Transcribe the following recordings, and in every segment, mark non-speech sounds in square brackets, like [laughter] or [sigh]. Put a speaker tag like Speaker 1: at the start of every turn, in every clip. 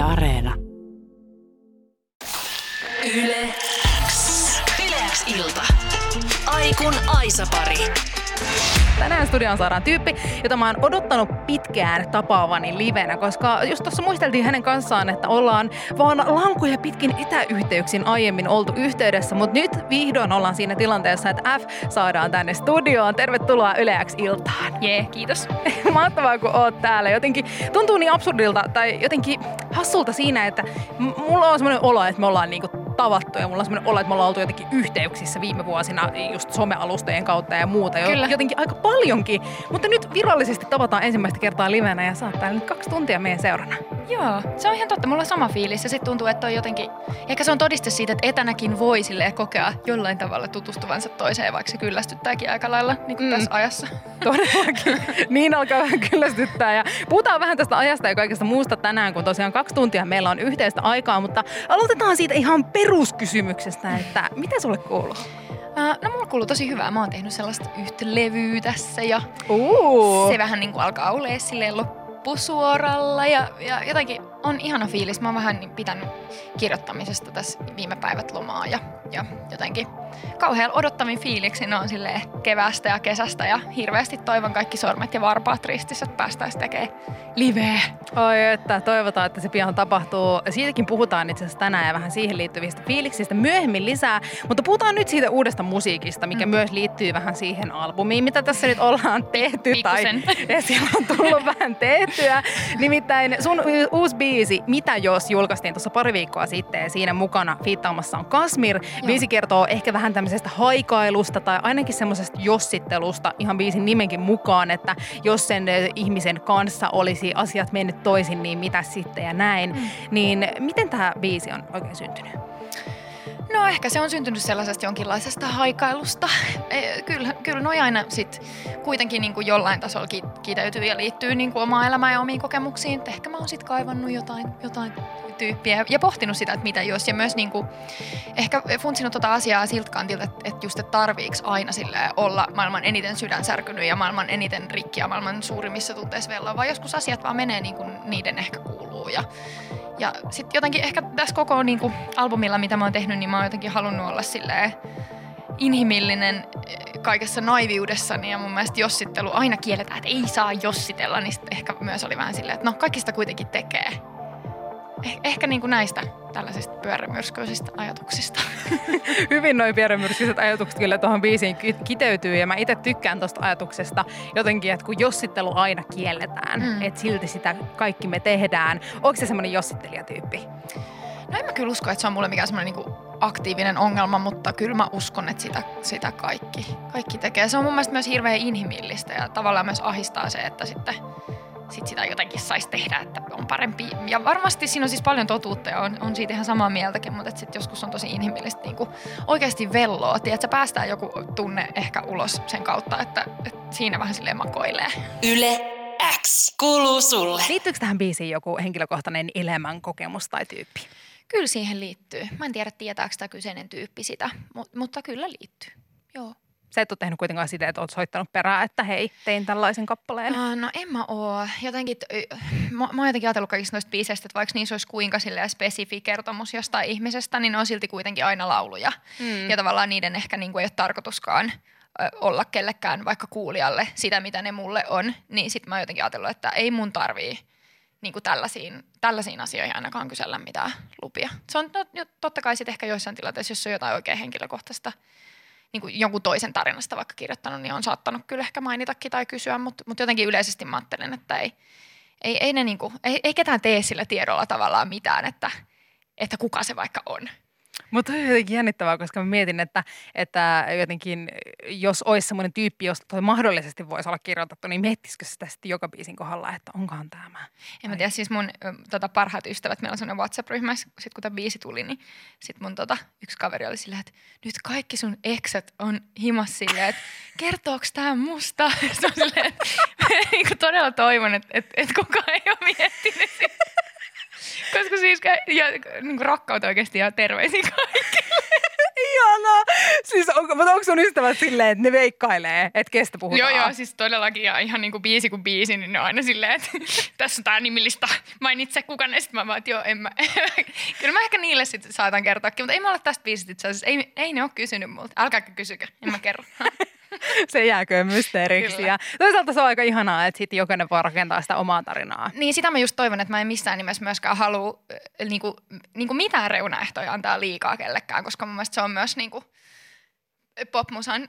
Speaker 1: Yle Areena.
Speaker 2: Yle X. Yle X ilta. Aikun Aisapari.
Speaker 3: Tänään studioon saadaan tyyppi, jota mä oon odottanut pitkään tapaavani livenä, koska just tuossa muisteltiin hänen kanssaan, että ollaan vaan lankoja pitkin etäyhteyksin aiemmin oltu yhteydessä, mutta nyt vihdoin ollaan siinä tilanteessa, että F saadaan tänne studioon. Tervetuloa Yle X-iltaan.
Speaker 4: Jee, yeah, kiitos. [laughs]
Speaker 3: Mahtavaa, kun oot täällä. Jotenkin tuntuu niin absurdilta tai jotenkin hassulta siinä, että mulla on semmoinen olo, että me ollaan niinku tavattu ja mulla on semmoinen olo, että me ollaan oltu jotenkin yhteyksissä viime vuosina just somealustojen kautta ja muuta.
Speaker 4: Kyllä.
Speaker 3: Jotenkin aika paljonkin. Mutta nyt virallisesti tavataan ensimmäistä kertaa livenä ja oot täällä nyt kaksi tuntia meidän seurana.
Speaker 4: Joo, se on ihan totta. Mulla on sama fiilis ja sitten tuntuu, että on jotenkin... Ehkä se on todiste siitä, että etänäkin voi silleen kokea jollain tavalla tutustuvansa toiseen, vaikka se kyllästyttääkin aika lailla niin kuin
Speaker 3: Mm.
Speaker 4: tässä ajassa.
Speaker 3: Todellakin. [laughs] niin alkaa vähän kyllästyttää. Ja puhutaan vähän tästä ajasta ja kaikesta muusta tänään, kun tosiaan kaksi tuntia meillä on yhteistä aikaa, mutta aloitetaan siitä ihan peruskysymyksestä, että mitä sulle kuuluu?
Speaker 4: No mulla kuuluu tosi hyvää. Mä oon tehnyt sellaista yhtä levyä tässä ja
Speaker 3: Uh.
Speaker 4: se vähän niin kuin alkaa olemaan silleen loppusuoralla ja, ja jotenkin on ihana fiilis. Mä oon vähän pitänyt kirjoittamisesta tässä viime päivät lomaa ja, ja jotenkin kauhean odottavin fiiliksin on sille keväästä ja kesästä ja hirveästi toivon kaikki sormet ja varpaat ristissä, että päästäisiin tekemään liveä.
Speaker 3: Oi, että toivotaan, että se pian tapahtuu. Siitäkin puhutaan itse asiassa tänään ja vähän siihen liittyvistä fiiliksistä myöhemmin lisää. Mutta puhutaan nyt siitä uudesta musiikista, mikä mm. myös liittyy vähän siihen albumiin, mitä tässä nyt ollaan tehty.
Speaker 4: Pikkusen. [laughs]
Speaker 3: Tai siellä on tullut vähän tehtyä. Nimittäin sun uusi biisi, Mitä jos, julkaistiin tuossa pari viikkoa sitten. Ja siinä mukana fiittaamassa on Kasmir. Biisi kertoo ehkä vähän tämmöisestä haikailusta tai ainakin semmoisesta jossittelusta ihan biisin nimenkin mukaan, että jos sen ö, ihmisen kanssa olisi asiat mennyt toisin, niin mitä sitten ja näin. Mm. Niin miten tämä biisi on oikein syntynyt?
Speaker 4: No ehkä se on syntynyt sellaisesta jonkinlaisesta haikailusta. E, Kyllä, kyllä noi aina sit kuitenkin niin kuin jollain tasolla ki- kiteytyy ja liittyy niin kuin omaan elämään ja omiin kokemuksiin. Et ehkä mä oon sit kaivannut jotain, jotain tyyppiä ja pohtinut sitä, että mitä jos. Ja myös niin kuin, ehkä funtsinut tota asiaa siltä kantilta, että, että just, että tarviiks aina silleen olla maailman eniten sydänsärkynyt ja maailman eniten rikki ja maailman suurimmissa tunteissa velloa, vaan joskus asiat vaan menee niin kuin niiden ehkä kuuluu. Ja, ja sitten jotenkin ehkä tässä koko niin kuin, albumilla, mitä mä oon tehnyt, niin mä oon jotenkin halunnut olla silleen inhimillinen eh, kaikessa naiviudessani ja mun mielestä jossittelu aina kielletään, että ei saa jossitella, niin sit ehkä myös oli vähän silleen, että no kaikki sitä kuitenkin tekee. Eh- ehkä niin kuin näistä tällaisista pyörämyrskyisistä ajatuksista. [laughs]
Speaker 3: Hyvin noin pieremyrskyiset ajatukset kyllä tuohon biisiin kiteytyy ja mä itse tykkään tuosta ajatuksesta jotenkin, että kun jossittelu aina kielletään, mm. Että silti sitä kaikki me tehdään. Onko se semmoinen jossittelijatyyppi?
Speaker 4: No en mä kyllä usko, että se on mulle mikään semmoinen niin aktiivinen ongelma, mutta kyllä mä uskon, että sitä, sitä kaikki, kaikki tekee. Se on mun mielestä myös hirveän inhimillistä ja tavallaan myös ahistaa se, että sitten sit sitä jotenkin saisi tehdä, että on parempi. Ja varmasti siinä on siis paljon totuutta ja on, on siitä ihan samaa mieltäkin, mutta sitten joskus on tosi inhimillistä niin oikeasti velloa. Tiedätkö, päästään joku tunne ehkä ulos sen kautta, että, että siinä vähän silleen makoilee.
Speaker 2: Yle X. Kuuluu sulle.
Speaker 3: Liittyykö tähän biisiin joku henkilökohtainen elämän kokemus tai tyyppi?
Speaker 4: Kyllä siihen liittyy. Mä en tiedä, tietääkö tämä kyseinen tyyppi sitä, mu- mutta kyllä liittyy. Joo.
Speaker 3: Sä et ole tehnyt kuitenkaan sitä, että oot soittanut perään, että hei, tein tällaisen kappaleen.
Speaker 4: Uh, no en mä oo. Jotenkin, mä, mä oon jotenkin ajatellut kaikista noista biiseistä, että vaikka niissä olisi kuinka spesifi kertomus jostain ihmisestä, niin ne on silti kuitenkin aina lauluja.
Speaker 3: Mm.
Speaker 4: Ja tavallaan niiden ehkä niin kuin ei ole tarkoituskaan olla kellekään vaikka kuulijalle sitä, mitä ne mulle on. Niin sit mä oon jotenkin ajatellut, että ei mun tarvii niin kuin tällaisiin, tällaisiin asioihin ainakaan kysellä mitään lupia. Se on no, totta kai sitten ehkä joissain tilanteissa, jos on jotain oikein henkilökohtaista, niin kuin jonkun toisen tarinasta vaikka kirjoittanut, niin on saattanut kyllä ehkä mainitakin tai kysyä, mutta, mutta jotenkin yleisesti mä ajattelen, että ei, ei, ei, ne niin kuin, ei, ei ketään tee sillä tiedolla tavallaan mitään, että, että kuka se vaikka on.
Speaker 3: Mutta on jotenkin jännittävää, koska mä mietin, että, että jotenkin jos olisi semmoinen tyyppi, josta toi mahdollisesti voisi olla kirjoitettu, niin miettisikö sitä sitten joka biisin kohdalla, että onkohan tämä?
Speaker 4: En mä tiedä, siis mun tota, parhaat ystävät, meillä on sellainen WhatsApp-ryhmä, sitten kun tämä biisi tuli, niin sitten mun tota, yksi kaveri oli silleen, että nyt kaikki sun ekset on himas silleen, että kertooks tää musta? [laughs] Se on silleen, että niin kuin todella toivon, että, että, että kukaan ei ole miettinyt sitä. Koska siis, ja, niin kuin rakkautta oikeasti ja terveisiä kaikille.
Speaker 3: Ihanaa! siis onko, mutta onko sun ystävät silleen, että ne veikkailee, että kestä puhutaan?
Speaker 4: Joo, joo, siis todellakin ja ihan niin kuin biisi kuin biisi, niin ne on aina silleen, että [laughs] tässä on tämä nimillistä, mainitse kuka ne, sitten mä vaan, että joo, en mä. [laughs] Kyllä mä ehkä niille sitten saatan kertoakin, mutta ei mä ole tästä biisistä itse asiassa, ei, ei ne ole kysynyt multa, älkääkö kysykö, en mä kerro. [laughs] [laughs]
Speaker 3: se jääkö mysteeriksi.
Speaker 4: Kyllä.
Speaker 3: Ja toisaalta se on aika ihanaa, että sitten jokainen voi rakentaa sitä omaa tarinaa.
Speaker 4: Niin sitä mä just toivon, että mä en missään nimessä myöskään halua äh, niinku, niinku mitään reunaehtoja antaa liikaa kellekään, koska mun mielestä se on myös niinku, popmusan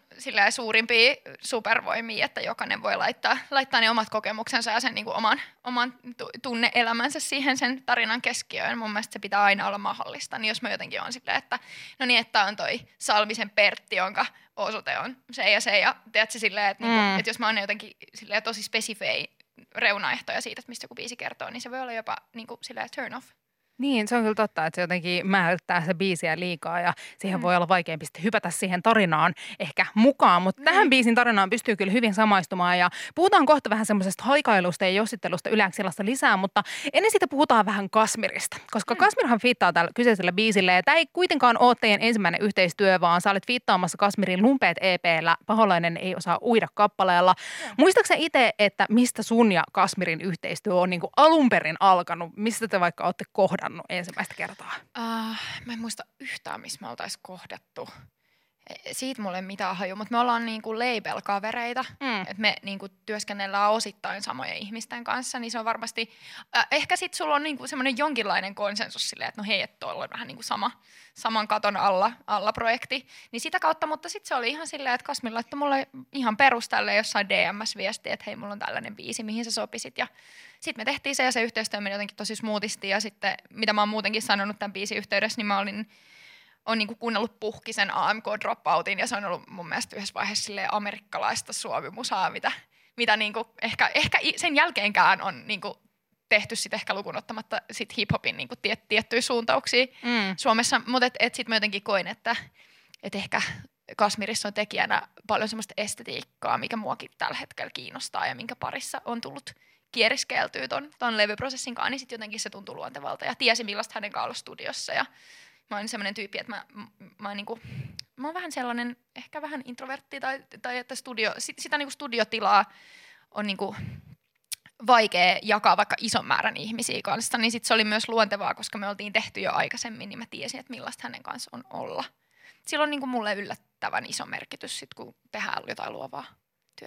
Speaker 4: suurimpia supervoimia, että jokainen voi laittaa, laittaa ne omat kokemuksensa ja sen niinku oman, oman tu- tunneelämänsä siihen sen tarinan keskiöön. Mun mielestä se pitää aina olla mahdollista. Niin jos mä jotenkin on silleen, että no niin, että on toi Salmisen Pertti, jonka osoite on se ja se. Ja tiedätkö silleen, että, niinku,
Speaker 3: Mm.
Speaker 4: että jos mä oon jotenkin silleen tosi spesifei reunaehtoja siitä, että mistä joku biisi kertoo, niin se voi olla jopa niinku, silleen turn off.
Speaker 3: Niin, se on kyllä totta, että se jotenkin määrittää se biisiä liikaa ja siihen mm. voi olla vaikeampi sitten hypätä siihen tarinaan ehkä mukaan. Mutta tähän biisin tarinaan pystyy kyllä hyvin samaistumaan ja puhutaan kohta vähän semmoisesta haikailusta ja jossittelusta yläksillasta lisää, mutta ennen sitä puhutaan vähän Kasmirista, koska mm. Kasmirhan fiittaa tällä kyseisellä biisillä ja tämä ei kuitenkaan ole teidän ensimmäinen yhteistyö, vaan sä olet fiittaamassa Kasmirin Lumpeet EPllä Paholainen ei osaa uida kappaleella. Muistaakseni itse, että mistä sun ja Kasmirin yhteistyö on niin alun perin alkanut, mistä te vaikka olette kohdannut ensimmäistä kertaa?
Speaker 4: Uh, mä en muista yhtään, missä me oltaisiin kohdattu. E- Siitä mulle ei mitään haju, mutta me ollaan niinku label-kavereita.
Speaker 3: Mm.
Speaker 4: että me niinku työskennellään osittain samojen ihmisten kanssa, niin se on varmasti, äh, ehkä sitten sulla on niinku semmoinen jonkinlainen konsensus silleen, että no hei, että tuolla on vähän niinku sama, saman katon alla, alla projekti, niin sitä kautta, mutta sitten se oli ihan silleen, että Kasmin laittoi mulle ihan perustalle jossain DMS-viesti, että hei, mulla on tällainen biisi, mihin sä sopisit, ja sitten me tehtiin se ja se yhteistyö meni jotenkin tosi smoothisti, ja sitten mitä mä oon muutenkin sanonut tämän biisin yhteydessä, niin mä olin on niinku kuunnellut puhkisen AMK Dropoutin ja se on ollut mun mielestä yhdessä vaiheessa amerikkalaista suomimusaa, mitä, mitä niinku ehkä, ehkä sen jälkeenkään on niinku tehty sit ehkä lukunottamatta sit hip-hopin niinku tiet, tiettyjä suuntauksia
Speaker 3: Mm.
Speaker 4: Suomessa, mutta et, et sitten mä jotenkin koin, että et ehkä Kasmirissa on tekijänä paljon semmoista estetiikkaa, mikä muakin tällä hetkellä kiinnostaa ja minkä parissa on tullut kieriskeltyä ton, ton levyprosessin kanssa, niin sitten jotenkin se tuntui luontevalta ja tiesin millaista hänen kanssa studiossa ja mä oon semmoinen tyyppi, että mä, mä, mä, niinku, mä oon vähän sellainen, ehkä vähän introvertti tai, tai että studio, sit, sitä niinku studiotilaa on niinku vaikea jakaa vaikka ison määrän ihmisiä kanssa, niin sit se oli myös luontevaa, koska me oltiin tehty jo aikaisemmin, niin mä tiesin, että millaista hänen kanssa on olla. Sillä on niinku mulle yllättävän iso merkitys, sit, kun tehdään jotain luovaa.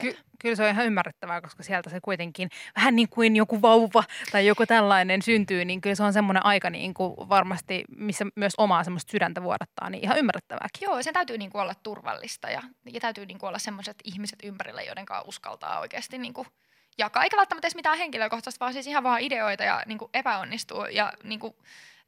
Speaker 3: Ky- kyllä se on ihan ymmärrettävää, koska sieltä se kuitenkin vähän niin kuin joku vauva tai joku tällainen syntyy, niin kyllä se on semmoinen aika niin kuin varmasti, missä myös omaa semmoista sydäntä vuodattaa, niin ihan ymmärrettävääkin.
Speaker 4: Joo, sen täytyy niinku olla turvallista ja, ja täytyy niinku olla sellaiset ihmiset ympärillä, joiden kanssa uskaltaa oikeasti niinku jakaa. Eikä välttämättä edes mitään henkilökohtaista, vaan siis ihan vaan ideoita ja niinku epäonnistuu ja niinku,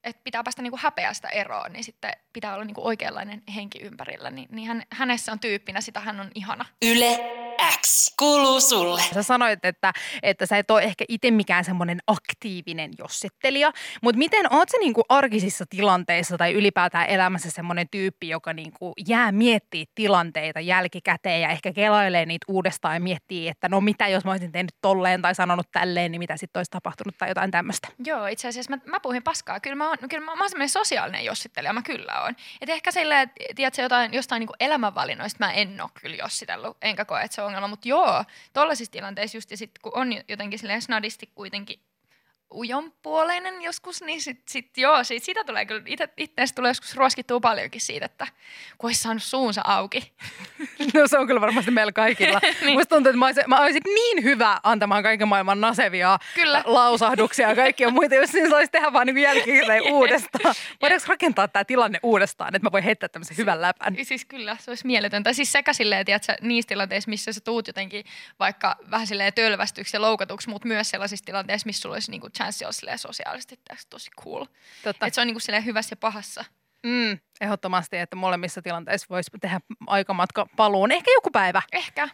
Speaker 4: että pitää päästä niinku häpeästä eroon, niin sitten pitää olla niinku oikeanlainen henki ympärillä. Niin, niin hän, hänessä on tyyppinä, sitä hän on ihana.
Speaker 2: Yle X kuuluu sulle.
Speaker 3: Sä sanoit, että, että sä et ole ehkä itse mikään semmoinen aktiivinen jossittelija, mutta miten oot sä niinku arkisissa tilanteissa tai ylipäätään elämässä semmoinen tyyppi, joka niinku jää miettiä tilanteita jälkikäteen ja ehkä kelailee niitä uudestaan ja miettii, että no mitä jos mä olisin tehnyt tolleen tai sanonut tälleen, niin mitä sitten olisi tapahtunut tai jotain tämmöistä.
Speaker 4: Joo, itse asiassa mä, mä puhuin paskaa. Kyllä mä oon, kyllä mä, mä oon semmoinen sosiaalinen jossittelija, mä kyllä oon. Et ehkä silleen, että tiedätkö, jotain, jostain niin elämänvalinnoista mä en ole kyllä jossitellut, enkä koe, että se on ongelma. Mutta joo, tollaisissa tilanteissa just, ja sit, kun on jotenkin snadisti kuitenkin ujonpuoleinen joskus, niin sit, sit joo, sit, sitä tulee kyllä, itse, itteestä tulee joskus ruoskittua paljonkin siitä, että kun olisi saanut suunsa auki. [laughs]
Speaker 3: No se on kyllä varmasti meillä kaikilla. [laughs] niin. Musta tuntuu, että mä olisin, mä olisin niin hyvä antamaan kaiken maailman nasevia
Speaker 4: Kyllä. [laughs]
Speaker 3: lausahduksia ja kaikkia muita, jos siinä saisi tehdä vaan niin jälkikäteen uudestaan. Voidaanko rakentaa tämä tilanne uudestaan, että mä voin heittää tämmöisen hyvän läpän?
Speaker 4: Siis kyllä, se olisi mieletöntä. Siis sekä silleen, tiedätkö, niissä tilanteissa, missä sä tuut jotenkin vaikka vähän silleen tölvästyksi ja loukatuksi, mutta myös sellaisissa tilanteissa, missä sulla olisi niinku chanssi silleen sosiaalisesti tässä tosi cool.
Speaker 3: Totta.
Speaker 4: Että se on niinku silleen hyvässä ja pahassa.
Speaker 3: Mm, ehdottomasti, että molemmissa tilanteissa voisi tehdä aikamatka paluun. Ehkä joku päivä.
Speaker 4: Ehkä.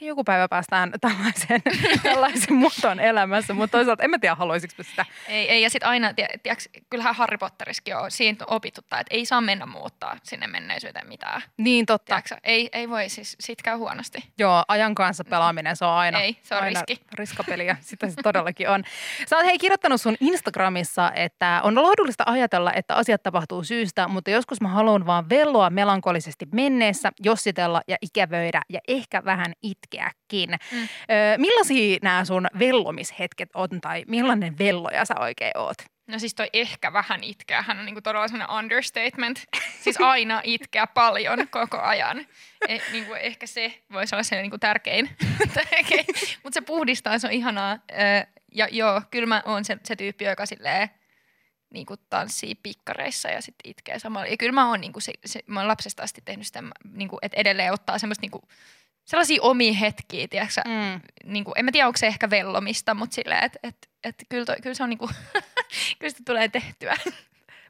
Speaker 3: Ehkä joku päivä päästään tällaiseen, [laughs] tällaisen muotoon elämässä, mutta toisaalta en mä tiedä, haluaisiko mä sitä.
Speaker 4: Ei, ei ja sitten aina, tiedätkö, kyllähän Harry Potteriskin on siitä opittu, että ei saa mennä muuttaa sinne menneisyyteen mitään.
Speaker 3: Niin totta.
Speaker 4: Tiedätkö, ei, ei voi, siis sit käy huonosti.
Speaker 3: Joo, ajan kanssa pelaaminen, se on aina,
Speaker 4: Ei, se on
Speaker 3: aina
Speaker 4: riski.
Speaker 3: riskapeliä. [laughs] Sitä se todellakin on. Sä oot hei kirjoittanut sun Instagramissa, että on lohdullista ajatella, että asiat tapahtuu syystä, mutta joskus mä haluan vaan velloa melankolisesti menneessä, jossitella ja ikävöidä ja ehkä vähän itkeäkin.
Speaker 4: Mm.
Speaker 3: Mm. Öö, millaisia nämä sun vellomishetket on tai millainen velloja sä oikein oot?
Speaker 4: No siis toi ehkä vähän itkeä, hän on niinku todella sellainen understatement. Siis aina itkeä paljon koko ajan. E, niinku ehkä se voisi olla se niinku tärkein. [laughs] tärkein. Mutta se puhdistaa, se on ihanaa. Ja joo, kyllä mä oon se, se tyyppi, joka silleen niinku tanssii pikkareissa ja sitten itkee samalla. Ja kyllä mä oon, niinku se, se, mä oon lapsesta asti tehnyt sitä, niinku, että edelleen ottaa semmoista niinku, sellaisia omia hetkiä, tiedätkö,
Speaker 3: Mm.
Speaker 4: niin kuin, en mä tiedä, onko se ehkä vellomista, mutta silleen, että et, et, kyllä, toi, kyllä se on niinku, [laughs] kyllä sitä tulee tehtyä.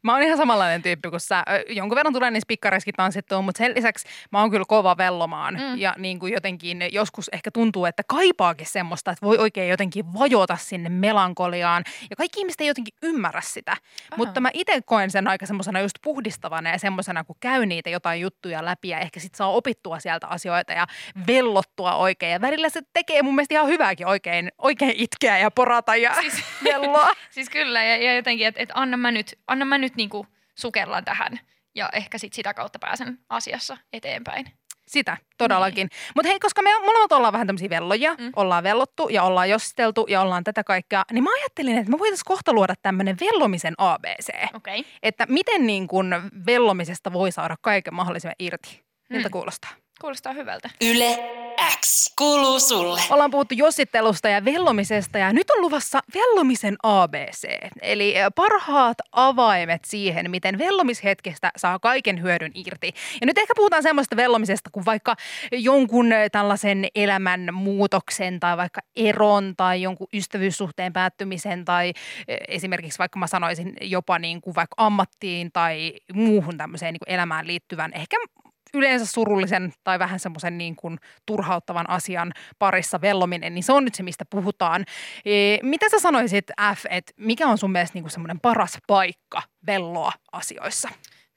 Speaker 3: Mä oon ihan samanlainen tyyppi kuin sä. Jonkun verran tulee niissä pikkareissakin tanssittua, mutta sen lisäksi mä oon kyllä kova vellomaan.
Speaker 4: Mm.
Speaker 3: Ja niin kuin jotenkin joskus ehkä tuntuu, että kaipaakin semmoista, että voi oikein jotenkin vajota sinne melankoliaan. Ja kaikki ihmiset ei jotenkin ymmärrä sitä.
Speaker 4: Aha.
Speaker 3: Mutta mä itse koen sen aika semmoisena just puhdistavana ja semmoisena, kun käy niitä jotain juttuja läpi ja ehkä sit saa opittua sieltä asioita ja vellottua oikein. Ja välillä se tekee mun mielestä ihan hyvääkin oikein, oikein itkeä ja porata ja
Speaker 4: Siis- [laughs]
Speaker 3: velloa. [laughs]
Speaker 4: Siis kyllä, ja, ja jotenkin, että et anna mä nyt, anna mä nyt niinku sukellaan tähän. Ja ehkä sit sitä kautta pääsen asiassa eteenpäin.
Speaker 3: Sitä, todellakin. Mutta hei, koska me molemmat ollaan vähän tämmöisiä velloja,
Speaker 4: Mm.
Speaker 3: ollaan vellottu ja ollaan jossiteltu ja ollaan tätä kaikkea, niin mä ajattelin, että me voitaisiin kohta luoda tämmöinen vellomisen ABC.
Speaker 4: Okay.
Speaker 3: Että miten niin kun vellomisesta voi saada kaiken mahdollisen irti. Miltä
Speaker 4: Mm.
Speaker 3: kuulostaa?
Speaker 4: Kuulostaa hyvältä.
Speaker 2: Yle X kuuluu sulle.
Speaker 3: Ollaan puhuttu jossittelusta ja vellomisesta ja nyt on luvassa vellomisen ABC. Eli parhaat avaimet siihen, miten vellomishetkestä saa kaiken hyödyn irti. Ja nyt ehkä puhutaan semmoista vellomisesta kuin vaikka jonkun tällaisen elämän muutoksen tai vaikka eron tai jonkun ystävyyssuhteen päättymisen tai eh, esimerkiksi vaikka mä sanoisin jopa niin kuin vaikka ammattiin tai muuhun tämmöiseen niin kuin elämään liittyvän ehkä yleensä surullisen tai vähän semmoisen niin kuin turhauttavan asian parissa vellominen, niin se on nyt se, mistä puhutaan. E, mitä sä sanoisit, F, että mikä on sun mielestä niin kuin semmoinen paras paikka velloa asioissa?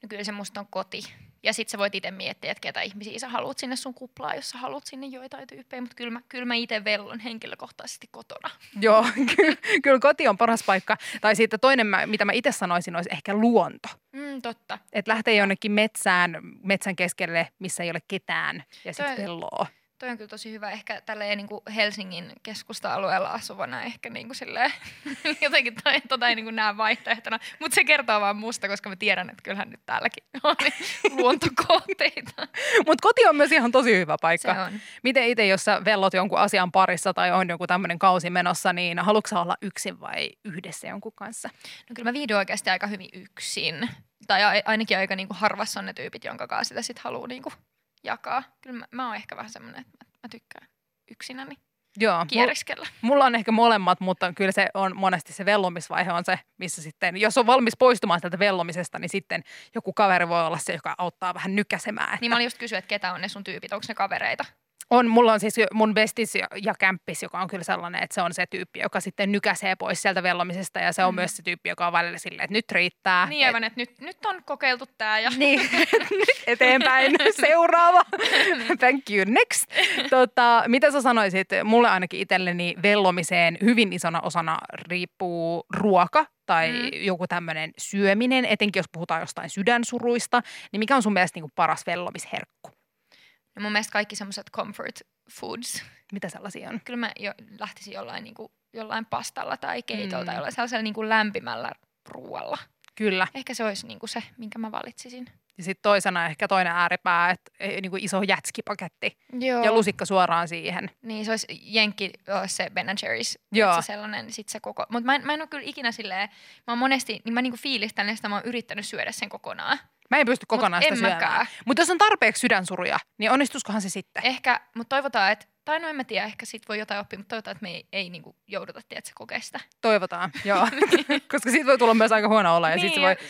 Speaker 4: No kyllä se musta on koti. Ja sit sä voit itse miettiä, että ketä ihmisiä sä haluat sinne sun kuplaan, jos sä haluat sinne joitain tyyppejä. Mutta kyllä mä, kyllä mä itse vellon henkilökohtaisesti kotona. [laughs]
Speaker 3: Joo, kyllä, kyllä koti on paras paikka. Tai sitten toinen, mitä mä itse sanoisin, olisi ehkä luonto.
Speaker 4: Mm, totta.
Speaker 3: Että lähtee jonnekin metsään, metsän keskelle, missä ei ole ketään ja sitten velloo.
Speaker 4: Toi on kyllä tosi hyvä. Ehkä tälleen niin kuin Helsingin keskusta-alueella asuvana ehkä niin kuin silleen, [laughs] jotenkin toi, tota ei niin kuin näe vaihtoehtona. Mutta se kertoo vaan musta, koska mä tiedän, että kyllähän nyt täälläkin on [laughs] luontokohteita.
Speaker 3: Mutta koti on myös ihan tosi hyvä
Speaker 4: Se
Speaker 3: paikka.
Speaker 4: on.
Speaker 3: Miten itse, jos sä vellot jonkun asian parissa tai on joku tämmöinen kausi menossa, niin haluatko olla yksin vai yhdessä jonkun kanssa?
Speaker 4: No kyllä mä viihdyn oikeasti aika hyvin yksin. Tai ainakin aika niin kuin harvassa on ne tyypit, jonka kanssa sitä sit haluaa niin kuin jakaa. Kyllä mä, mä oon ehkä vähän semmoinen, että mä, mä tykkään yksinäni
Speaker 3: Joo, mul,
Speaker 4: kieriskellä.
Speaker 3: mulla on ehkä molemmat, mutta kyllä se on monesti se vellomisvaihe on se, missä sitten, jos on valmis poistumaan tältä vellomisesta, niin sitten joku kaveri voi olla se, joka auttaa vähän nykäsemään.
Speaker 4: Niin mä olin just kysyä, että ketä on ne sun tyypit, onko ne kavereita?
Speaker 3: On, mulla on siis mun bestis ja- kämppis, joka on kyllä sellainen, että se on se tyyppi, joka sitten nykäsee pois sieltä vellomisesta ja se on
Speaker 4: Mm.
Speaker 3: myös se tyyppi, joka on välillä silleen, että nyt riittää.
Speaker 4: Niin aivan, että nyt, nyt on kokeiltu tää ja
Speaker 3: Niin, [laughs] eteenpäin. [laughs] Seuraava. Thank you. Next. Tota, mitä sä sanoisit? Mulle ainakin itselleni vellomiseen hyvin isona osana riippuu ruoka tai
Speaker 4: Mm.
Speaker 3: mm. joku tämmöinen syöminen, etenkin jos puhutaan jostain sydänsuruista. Niin mikä on sun mielestä niin paras vellomisherkku?
Speaker 4: No mun mielestä kaikki semmoiset comfort foods.
Speaker 3: Mitä sellaisia on?
Speaker 4: Kyllä mä jo lähtisin jollain, niin kuin, jollain pastalla tai keitolla
Speaker 3: Mm.
Speaker 4: tai jollain sellaisella niin kuin lämpimällä ruoalla.
Speaker 3: Kyllä.
Speaker 4: Ehkä se olisi niin kuin se, minkä mä valitsisin.
Speaker 3: Ja sitten toisena ehkä toinen ääripää, että niin kuin iso jätskipaketti
Speaker 4: Joo.
Speaker 3: ja lusikka suoraan siihen.
Speaker 4: Niin, se olisi jenkki, olisi se Ben Jerry's,
Speaker 3: Joo.
Speaker 4: se sellainen, sit se koko. Mutta mä, en- mä en ole kyllä ikinä silleen, mä oon monesti, niin mä niinku fiilistän ja sitä mä oon yrittänyt syödä sen kokonaan.
Speaker 3: Mä en pysty kokonaan
Speaker 4: en
Speaker 3: sitä syömään. Mutta jos on tarpeeksi sydänsuruja, niin onnistuskohan se sitten?
Speaker 4: Ehkä, mutta toivotaan, että, tai no en mä tiedä, ehkä sit voi jotain oppia, mutta toivotaan, että me ei, ei niinku jouduta, tiedätkö, kokea sitä.
Speaker 3: Toivotaan, [laughs] joo. [laughs] Koska siitä voi tulla myös aika huono olla ja niin, sitten se voi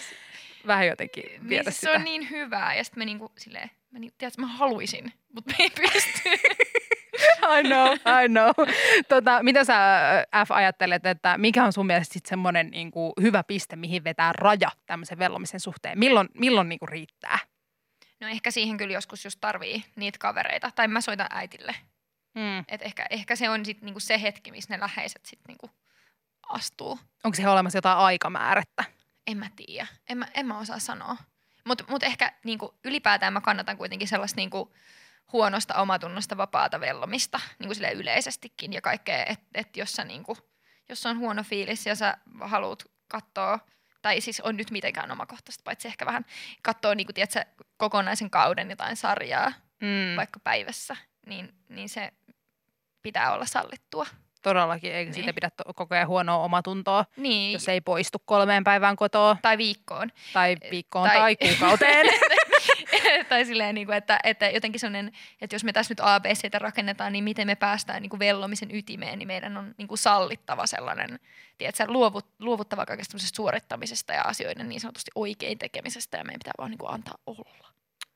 Speaker 3: vähän jotenkin
Speaker 4: niin,
Speaker 3: viedä
Speaker 4: siis
Speaker 3: sitä.
Speaker 4: se on niin hyvää ja sitten me niinku silleen, mä, niin, tiedätkö, mä haluaisin, mutta me ei pysty.
Speaker 3: I know, I know. Tota, mitä sä F ajattelet, että mikä on sun mielestä sit semmoinen niin hyvä piste, mihin vetää raja tämmöisen vellomisen suhteen? Milloin, milloin niin kuin riittää?
Speaker 4: No ehkä siihen kyllä joskus just tarvii niitä kavereita. Tai mä soitan äitille.
Speaker 3: Mm.
Speaker 4: Et ehkä, ehkä se on sit niinku se hetki, missä ne läheiset sit niinku astuu.
Speaker 3: Onko siihen olemassa jotain aikamäärättä?
Speaker 4: En mä tiedä. En mä, en mä osaa sanoa. Mutta mut ehkä niinku, ylipäätään mä kannatan kuitenkin sellaista niinku, huonosta omatunnosta vapaata vellomista niinku sille yleisestikin ja kaikkea, että et jos, sä, niinku, jos on huono fiilis ja sä haluat katsoa, tai siis on nyt mitenkään omakohtaista, paitsi ehkä vähän katsoa niinku, tiedätkö, kokonaisen kauden jotain sarjaa
Speaker 3: Mm.
Speaker 4: vaikka päivässä, niin, niin se pitää olla sallittua.
Speaker 3: Todellakin, eikä
Speaker 4: Niin.
Speaker 3: siitä pidä to- koko ajan huonoa omatuntoa,
Speaker 4: Niin,
Speaker 3: jos ei poistu kolmeen päivään kotoa
Speaker 4: tai viikkoon.
Speaker 3: tai viikkoon
Speaker 4: Tai-
Speaker 3: tai, kuukauteen. [laughs] [laughs]
Speaker 4: tai silleen, niin kuin, että, että jotenkin sellainen, että jos me tässä nyt ABCtä rakennetaan, niin miten me päästään niin kuin vellomisen ytimeen, niin meidän on niin kuin sallittava sellainen, tiedätkö, luovut, luovuttava kaikesta suorittamisesta ja asioiden niin sanotusti oikein tekemisestä, ja meidän pitää vaan niin kuin antaa olla.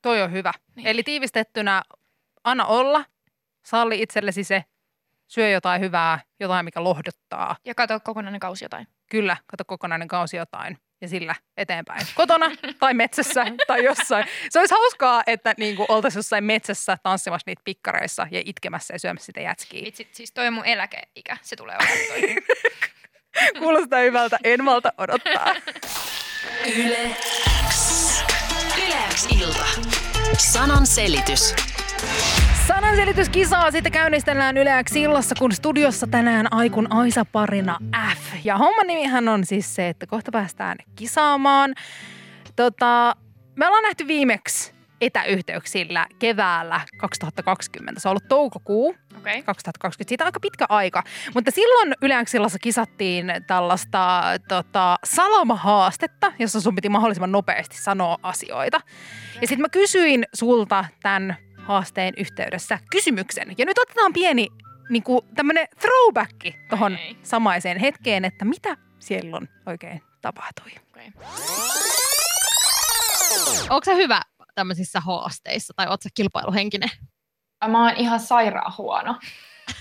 Speaker 3: Toi on hyvä.
Speaker 4: Niin.
Speaker 3: Eli tiivistettynä, anna olla, salli itsellesi se, syö jotain hyvää, jotain mikä lohduttaa.
Speaker 4: Ja katso kokonainen kausi jotain.
Speaker 3: Kyllä, kato kokonainen kausi jotain ja sillä eteenpäin. Kotona tai metsässä tai jossain. Se olisi hauskaa, että niin kuin oltaisiin jossain metsässä tanssimassa niitä pikkareissa ja itkemässä ja syömässä sitä jätskiä.
Speaker 4: Vitsi, siis toi on mun eläkeikä, se tulee olemaan toi. [laughs]
Speaker 3: Kuulostaa hyvältä, en malta odottaa.
Speaker 2: Yle X. Yle X ilta. Sanan selitys.
Speaker 3: Sananselityskisaa sitten käynnistellään yleäksi illassa, kun studiossa tänään Aikun Aisa parina F. Ja homman nimihän on siis se, että kohta päästään kisaamaan. Tota, me ollaan nähty viimeksi etäyhteyksillä keväällä 2020. Se on ollut toukokuu.
Speaker 4: Okay.
Speaker 3: 2020. Siitä on aika pitkä aika. Mutta silloin Yleäksillassa kisattiin tällaista tota, salamahaastetta, jossa sun piti mahdollisimman nopeasti sanoa asioita. Ja sitten mä kysyin sulta tämän haasteen yhteydessä kysymyksen. Ja nyt otetaan pieni niin kuin tämmöinen throwback tuohon samaiseen hetkeen, että mitä silloin oikein tapahtui.
Speaker 4: Okay.
Speaker 1: Onko se hyvä tämmöisissä haasteissa tai ootko sä kilpailuhenkinen?
Speaker 5: Mä oon ihan sairaan huono.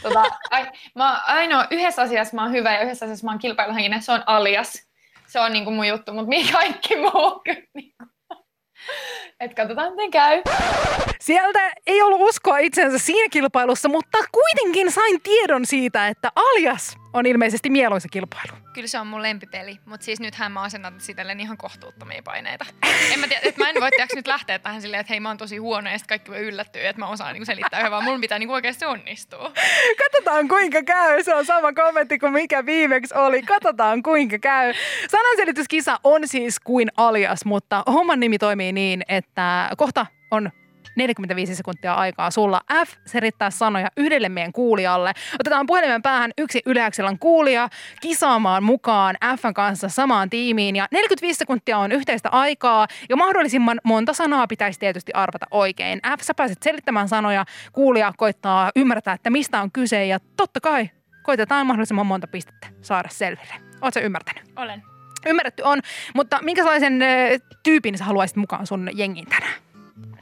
Speaker 5: Tota, ai, mä oon ainoa, yhdessä asiassa mä oon hyvä ja yhdessä asiassa mä oon kilpailuhenkinen, se on alias. Se on niinku mun juttu, mutta mikä kaikki muu kyllä niinku. Et katsotaan miten käy.
Speaker 3: Sieltä ei ollut uskoa itsensä siinä kilpailussa, mutta kuitenkin sain tiedon siitä, että alias on ilmeisesti mieluisa kilpailu.
Speaker 4: Kyllä se on mun lempipeli, mutta siis nythän mä asennan sitellen ihan kohtuuttomia paineita. En mä, tiedä, että mä en voi tiiäks, nyt lähteä tähän silleen, että hei mä oon tosi huono ja sitten kaikki voi yllättyä, että mä osaan niinku selittää hyvää. Mulla pitää niinku oikeasti onnistua.
Speaker 3: Katsotaan kuinka käy. Se on sama kommentti kuin mikä viimeksi oli. Katsotaan kuinka käy. Sananselityskisa on siis kuin alias, mutta homman nimi toimii niin, että kohta on 45 sekuntia aikaa sulla F selittää sanoja yhdelle meidän kuulijalle. Otetaan puhelimen päähän yksi Yleäksilän kuulija kisaamaan mukaan Fn kanssa samaan tiimiin. Ja 45 sekuntia on yhteistä aikaa ja mahdollisimman monta sanaa pitäisi tietysti arvata oikein. F, sä pääset selittämään sanoja, kuulija koittaa ymmärtää, että mistä on kyse ja totta kai koitetaan mahdollisimman monta pistettä saada selville. Oletko ymmärtänyt?
Speaker 4: Olen.
Speaker 3: Ymmärretty on, mutta minkälaisen tyypin sä haluaisit mukaan sun jengiin tänään?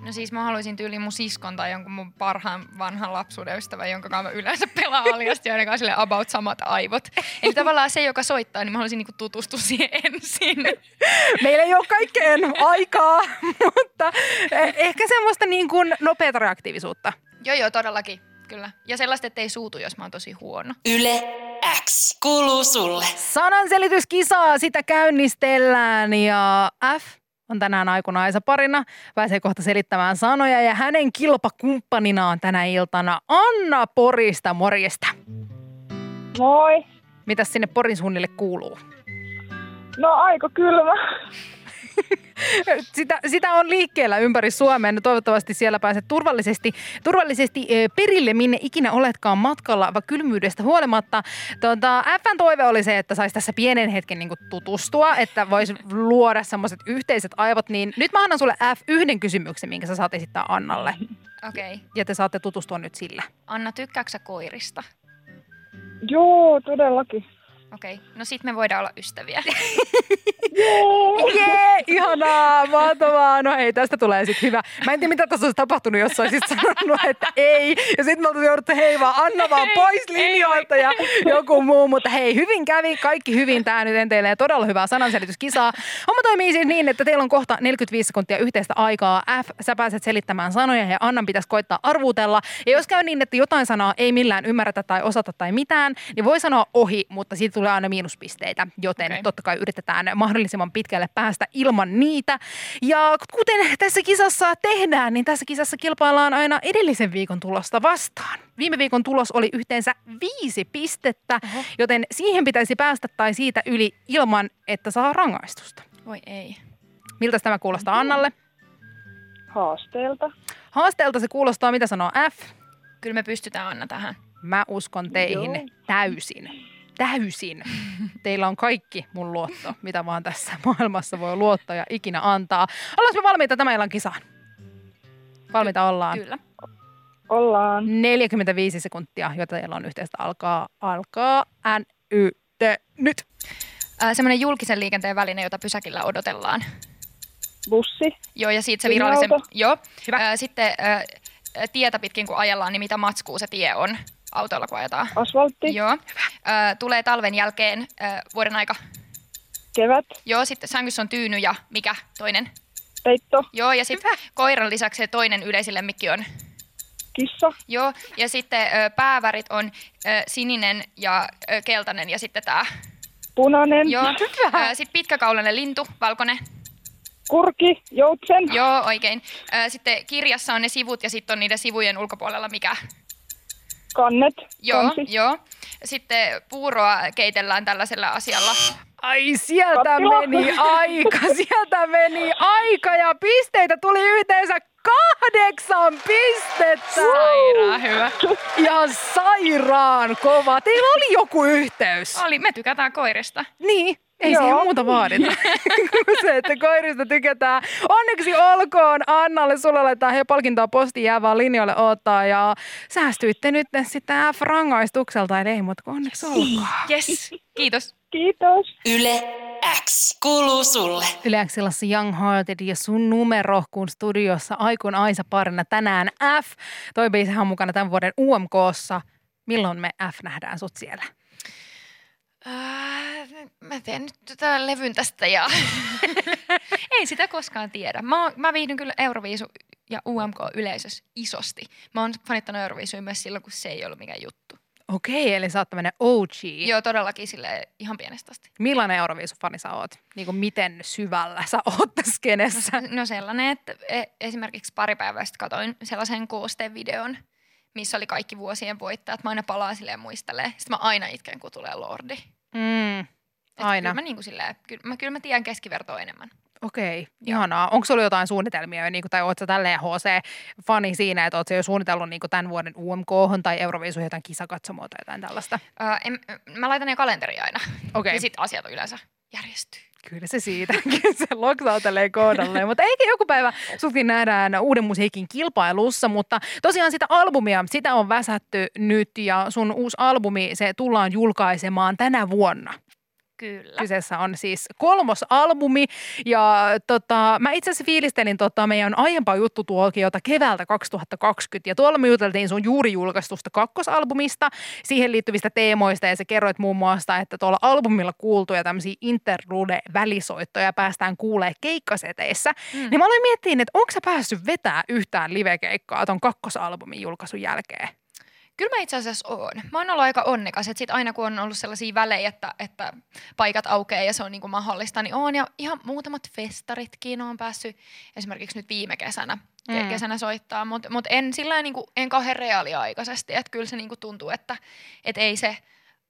Speaker 4: No siis mä haluaisin tyyliin mun siskon tai jonkun mun parhaan vanhan lapsuuden ystävän, jonka kanssa mä yleensä pelaan aliasti, joiden kanssa sille about samat aivot. Eli tavallaan se, joka soittaa, niin mä haluaisin niinku tutustua siihen ensin.
Speaker 3: Meillä ei ole kaikkeen aikaa, [laughs] mutta eh, ehkä semmoista niin kuin nopeata reaktiivisuutta.
Speaker 4: joo joo, todellakin. Kyllä. Ja sellaista, että ei suutu, jos mä oon tosi huono.
Speaker 2: Yle X. Kuuluu sulle.
Speaker 3: Sananselityskisaa sitä käynnistellään ja F on tänään aikuna Aisa parina. Pääsee kohta selittämään sanoja ja hänen kilpakumppaninaan on tänä iltana Anna Porista. Morjesta.
Speaker 6: Moi.
Speaker 3: Mitäs sinne Porin suunnille kuuluu?
Speaker 6: No aika kylmä. [laughs]
Speaker 3: Sitä, sitä on liikkeellä ympäri Suomen. Toivottavasti siellä pääset turvallisesti, turvallisesti eh, perille, minne ikinä oletkaan matkalla, vaikka kylmyydestä huolimatta. Tuota, Fn toive oli se, että saisi tässä pienen hetken niin tutustua, että voisi luoda semmoiset yhteiset aivot. Niin nyt mä annan sulle F yhden kysymyksen, minkä sä saat esittää Annalle.
Speaker 4: Okei. Okay.
Speaker 3: Ja te saatte tutustua nyt sillä.
Speaker 4: Anna, tykkääksä koirista?
Speaker 6: Joo, todellakin.
Speaker 4: Okei, okay. no sit me voidaan olla ystäviä. [laughs]
Speaker 3: Jee, ihanaa, mahtavaa. No hei, tästä tulee sitten hyvä. Mä en tiedä, mitä tässä olisi tapahtunut, jos olisit sanonut, että ei. Ja sitten me oltaisiin jouduttu, hei vaan, anna vaan pois linjoilta ja joku muu. Mutta hei, hyvin kävi, kaikki hyvin. Tämä nyt enteilee todella hyvää sananselityskisaa. Homma toimii siis niin, että teillä on kohta 45 sekuntia yhteistä aikaa. F, sä pääset selittämään sanoja ja Annan pitäisi koittaa arvuutella. Ja jos käy niin, että jotain sanaa ei millään ymmärretä tai osata tai mitään, niin voi sanoa ohi, mutta siitä tulee aina miinuspisteitä. Joten okay. totta kai yritetään mahdollisimman pitkälle päästä ilman niitä. Ja kuten tässä kisassa tehdään, niin tässä kisassa kilpaillaan aina edellisen viikon tulosta vastaan. Viime viikon tulos oli yhteensä viisi pistettä, Oho. joten siihen pitäisi päästä tai siitä yli ilman, että saa rangaistusta.
Speaker 4: Voi ei.
Speaker 3: Miltä tämä kuulostaa Annalle?
Speaker 6: Haasteelta.
Speaker 3: Haasteelta se kuulostaa, mitä sanoo F.
Speaker 4: Kyllä me pystytään Anna tähän.
Speaker 3: Mä uskon teihin
Speaker 6: Joo.
Speaker 3: täysin. Täysin. Teillä on kaikki mun luotto, mitä vaan tässä [laughs] maailmassa voi luottaa ja ikinä antaa. Ollaanko me valmiita tämän illan kisaan? Valmiita ollaan.
Speaker 4: Kyllä.
Speaker 6: Ollaan.
Speaker 3: 45 sekuntia, jota teillä on yhteistä alkaa. Alkaa N, Y, T, nyt.
Speaker 4: Äh, semmoinen julkisen liikenteen väline, jota pysäkillä odotellaan.
Speaker 6: Bussi.
Speaker 4: Joo, ja siitä se virallisen... Joo.
Speaker 3: Hyvä.
Speaker 4: Äh, sitten äh, tietä pitkin kun ajellaan, niin mitä matskuu se tie on autolla kun ajetaan.
Speaker 6: Asfaltti.
Speaker 4: Joo. Äh, tulee talven jälkeen äh, vuoden aika.
Speaker 6: Kevät.
Speaker 4: Joo, sitten sängyssä on tyyny ja mikä toinen?
Speaker 6: Peitto.
Speaker 4: Joo, ja sitten koiran lisäksi se toinen yleisilemmikki on.
Speaker 6: Kissa.
Speaker 4: Joo, ja sitten ö, päävärit on ö, sininen ja ö, keltainen ja sitten tämä.
Speaker 6: Punainen.
Speaker 4: Joo, sitten pitkäkaulainen lintu, valkoinen.
Speaker 6: Kurki. Joutsen.
Speaker 4: Joo, oikein. Ö, sitten kirjassa on ne sivut ja sitten on niiden sivujen ulkopuolella mikä.
Speaker 6: Kannet.
Speaker 4: Joo,
Speaker 6: Kansi.
Speaker 4: joo. Sitten puuroa keitellään tällaisella asialla.
Speaker 3: Ai, sieltä
Speaker 6: Kattila.
Speaker 3: meni aika, [laughs] sieltä meni aika ja pisteitä tuli yhteensä kahdeksan pistettä.
Speaker 4: Sairaan hyvä.
Speaker 3: Ihan sairaan kova. Teillä oli joku yhteys.
Speaker 4: Oli, me tykätään koirista.
Speaker 3: Niin, ei
Speaker 6: Joo.
Speaker 3: siihen muuta vaadita kuin [laughs] se, että koirista tykätään. Onneksi olkoon Annalle, sulle laittaa he palkintoa postiin jää vaan linjoille odottaa ja säästyitte nyt sitten F-rangaistukselta, eli ei muuta kuin onneksi olkoon.
Speaker 4: Yes, kiitos.
Speaker 6: Kiitos.
Speaker 2: Yle X kuuluu sulle.
Speaker 3: Yleäksilassa Young Hearted ja sun numero, kun studiossa Aikun Aisa parina tänään F. Toi on mukana tämän vuoden UMKssa. Milloin me F nähdään sut siellä?
Speaker 4: Äh, mä teen nyt tätä levyn tästä ja [laughs] ei sitä koskaan tiedä. Mä, oon, mä viihdyn kyllä Euroviisu ja UMK-yleisössä isosti. Mä oon fanittanut Euroviisuja myös silloin, kun se ei ollut mikään juttu.
Speaker 3: Okei, eli sä oot tämmönen OG.
Speaker 4: Joo, todellakin sille ihan pienestä asti.
Speaker 3: Millainen Euroviisu-fani sä oot? Niin kuin miten syvällä sä oot tässä skenessä?
Speaker 4: No sellainen, että e- esimerkiksi pari päivää sitten katsoin sellaisen koostevideon, missä oli kaikki vuosien voittajat. Mä aina palaan silleen ja muistelen. Sitten mä aina itken, kun tulee Lordi.
Speaker 3: Mm, Aina.
Speaker 4: Kyllä mä, niin kuin silleen, kyllä, mä, kyllä mä tiedän keskivertoa enemmän.
Speaker 3: Okei, ihanaa. Onko sulla jotain suunnitelmia niin kuin, tai oot sä tälleen HC-fani siinä, että oot sä jo suunnitellut niin kuin tämän vuoden UMK tai Euroviisuihin jotain kisakatsomoa tai jotain tällaista?
Speaker 4: Öö, en, mä laitan ne kalenteriin aina.
Speaker 3: Okei.
Speaker 4: Ja sitten asiat yleensä järjestyy.
Speaker 3: Kyllä se siitä. Kyllä [laughs] se loksautelee kohdalleen. mutta eikä joku päivä sutkin nähdään uuden musiikin kilpailussa. Mutta tosiaan sitä albumia, sitä on väsätty nyt ja sun uusi albumi, se tullaan julkaisemaan tänä vuonna.
Speaker 4: Kyllä.
Speaker 3: Kyseessä on siis kolmos albumi ja tota, mä itse asiassa fiilistelin tota, meidän aiempaa juttutuokiota keväältä 2020 ja tuolla me juteltiin sun juuri julkaistusta kakkosalbumista, siihen liittyvistä teemoista ja sä kerroit muun muassa, että tuolla albumilla kuultuja tämmöisiä interlude-välisoittoja päästään kuulee keikkaseteissä. Mm. Niin mä aloin miettiä, että onko sä päässyt vetää yhtään livekeikkaa ton kakkosalbumin julkaisun jälkeen?
Speaker 4: Kyllä mä itse asiassa oon. Mä oon ollut aika onnekas, että sit aina kun on ollut sellaisia välejä, että, että paikat aukeaa ja se on niinku mahdollista, niin oon. Ja ihan muutamat festaritkin on päässyt esimerkiksi nyt viime kesänä,
Speaker 3: Mm.
Speaker 4: kesänä soittaa, mutta mut en sillä niinku, en kauhean reaaliaikaisesti. Että kyllä se niinku tuntuu, että et ei se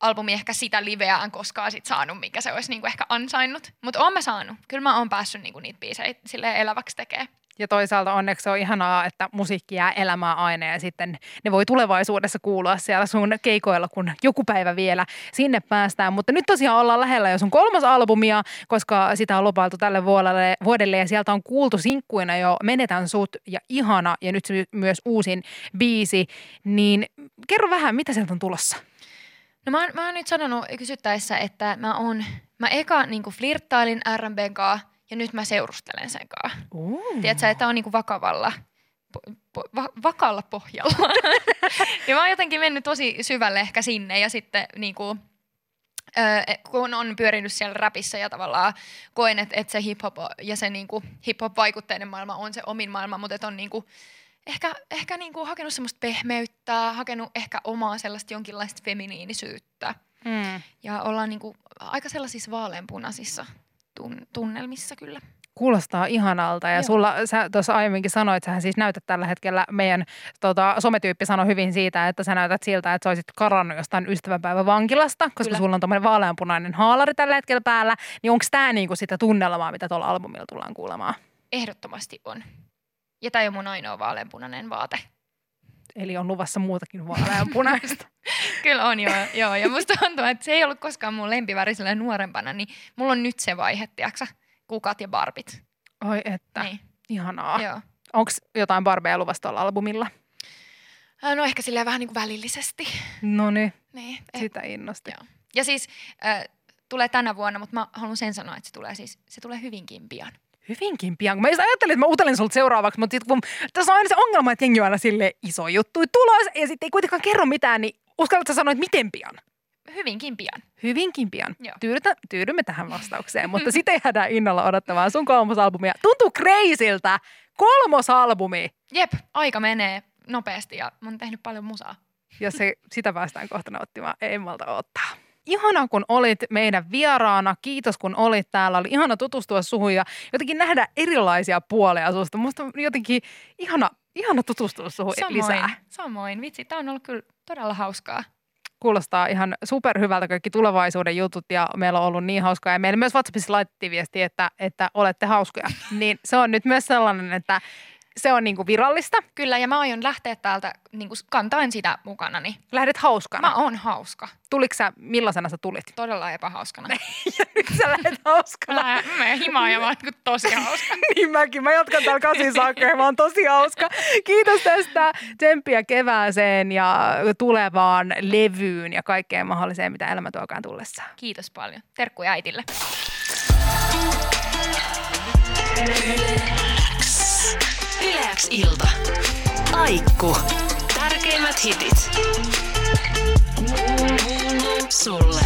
Speaker 4: albumi ehkä sitä liveään koskaan sit saanut, mikä se olisi niinku ehkä ansainnut. Mutta oon mä saanut. Kyllä mä oon päässyt niinku niitä biisejä eläväksi tekemään.
Speaker 3: Ja toisaalta onneksi on ihanaa, että musiikki jää elämään aina ja sitten ne voi tulevaisuudessa kuulua siellä sun keikoilla, kun joku päivä vielä sinne päästään. Mutta nyt tosiaan ollaan lähellä jo sun kolmas albumia, koska sitä on lupailtu tälle vuodelle, vuodelle ja sieltä on kuultu sinkkuina jo Menetän sut ja Ihana ja nyt myös uusin biisi. Niin kerro vähän, mitä sieltä on tulossa?
Speaker 4: No mä oon, mä oon nyt sanonut kysyttäessä, että mä oon, mä eka niin flirttailin R&Bn kaa ja nyt mä seurustelen sen kaa.
Speaker 3: Uh.
Speaker 4: Tiedätkö, että on niin vakavalla, po, po, va, vakalla pohjalla. [laughs] ja mä oon jotenkin mennyt tosi syvälle ehkä sinne ja sitten niin kuin, Öö, kun on pyörinyt siellä räpissä ja tavallaan koen, että, että se hip-hop ja se niinku hip-hop-vaikutteinen maailma on se omin maailma, mutta että on niinku, ehkä, ehkä niinku hakenut semmoista pehmeyttä, hakenut ehkä omaa sellaista jonkinlaista feminiinisyyttä.
Speaker 3: Mm.
Speaker 4: Ja ollaan niinku aika sellaisissa vaaleanpunaisissa tun- tunnelmissa kyllä.
Speaker 3: Kuulostaa ihanalta ja
Speaker 4: Joo.
Speaker 3: sulla, sä tuossa aiemminkin sanoit, että sä siis näytät tällä hetkellä, meidän tota, sometyyppi sanoi hyvin siitä, että sä näytät siltä, että sä olisit karannut jostain ystävänpäivän vankilasta, koska
Speaker 4: Kyllä.
Speaker 3: sulla on tommonen vaaleanpunainen haalari tällä hetkellä päällä, niin onko tämä niinku sitä tunnelmaa, mitä tuolla albumilla tullaan kuulemaan?
Speaker 4: Ehdottomasti on. Ja tämä ei ole mun ainoa vaaleanpunainen vaate.
Speaker 3: Eli on luvassa muutakin vaaleanpunaista. [laughs]
Speaker 4: Kyllä on, joo. joo. Ja musta tuntuu, että se ei ollut koskaan mun lempiväri silleen nuorempana, niin mulla on nyt se vaihe, tiiäksä, kukat ja barbit.
Speaker 3: Oi että,
Speaker 4: Niin,
Speaker 3: ihanaa.
Speaker 4: joo.
Speaker 3: Onko jotain barbeja luvassa tuolla albumilla?
Speaker 4: Äh, No ehkä silleen vähän niin kuin välillisesti.
Speaker 3: No niin,
Speaker 4: Niin, eh,
Speaker 3: sitä innosti.
Speaker 4: Joo. Ja siis äh, tulee tänä vuonna, mutta mä haluan sen sanoa, että se tulee siis, se tulee hyvinkin pian.
Speaker 3: Hyvinkin pian. Mä just ajattelin, että mä utelin sulta seuraavaksi, mutta sit kun tässä on aina se ongelma, että jengi on aina sille iso juttu tulos ja sitten ei kuitenkaan kerro mitään, niin uskallatko sä sanoa, että miten pian?
Speaker 4: Hyvinkin pian.
Speaker 3: Hyvinkin pian. Tyydytä, tyydymme tähän vastaukseen, mutta [laughs] sitä jäädään innolla odottamaan sun kolmosalbumia. Tuntuu kreisiltä. Kolmosalbumi.
Speaker 4: Jep, aika menee nopeasti ja mä oon tehnyt paljon musaa.
Speaker 3: Ja se, sitä päästään kohta nauttimaan. Ei malta ottaa. Ihana, kun olit meidän vieraana. Kiitos, kun olit täällä. Oli ihana tutustua suhun ja jotenkin nähdä erilaisia puolia susta. Musta on jotenkin ihana, ihana tutustua suhun
Speaker 4: Samoin,
Speaker 3: lisää.
Speaker 4: samoin. Vitsi, tää on ollut kyllä todella hauskaa.
Speaker 3: Kuulostaa ihan superhyvältä kaikki tulevaisuuden jutut ja meillä on ollut niin hauskaa. Ja meille myös WhatsAppissa laitettiin viesti, että, että olette hauskoja. [laughs] Niin se on nyt myös sellainen, että se on niinku virallista.
Speaker 4: Kyllä, ja mä aion lähteä täältä niin kuin kantain sitä mukanani.
Speaker 3: Lähdet hauskana.
Speaker 4: Mä oon hauska.
Speaker 3: Tuliko sä, millaisena sä tulit?
Speaker 4: Todella epähauskana. [laughs]
Speaker 3: Ja nyt sä lähdet hauskana.
Speaker 4: Mä menen himaan ja mä oon niin tosi [laughs] hauska.
Speaker 3: niin mäkin. Mä jatkan täällä kasin saakka ja mä oon tosi hauska. Kiitos tästä. Tsemppiä kevääseen ja tulevaan levyyn ja kaikkeen mahdolliseen, mitä elämä tuokaan tullessaan.
Speaker 4: Kiitos paljon. Terkkuja äitille.
Speaker 2: Yleäks ilta. Aikku. Tärkeimmät hitit. Sulle.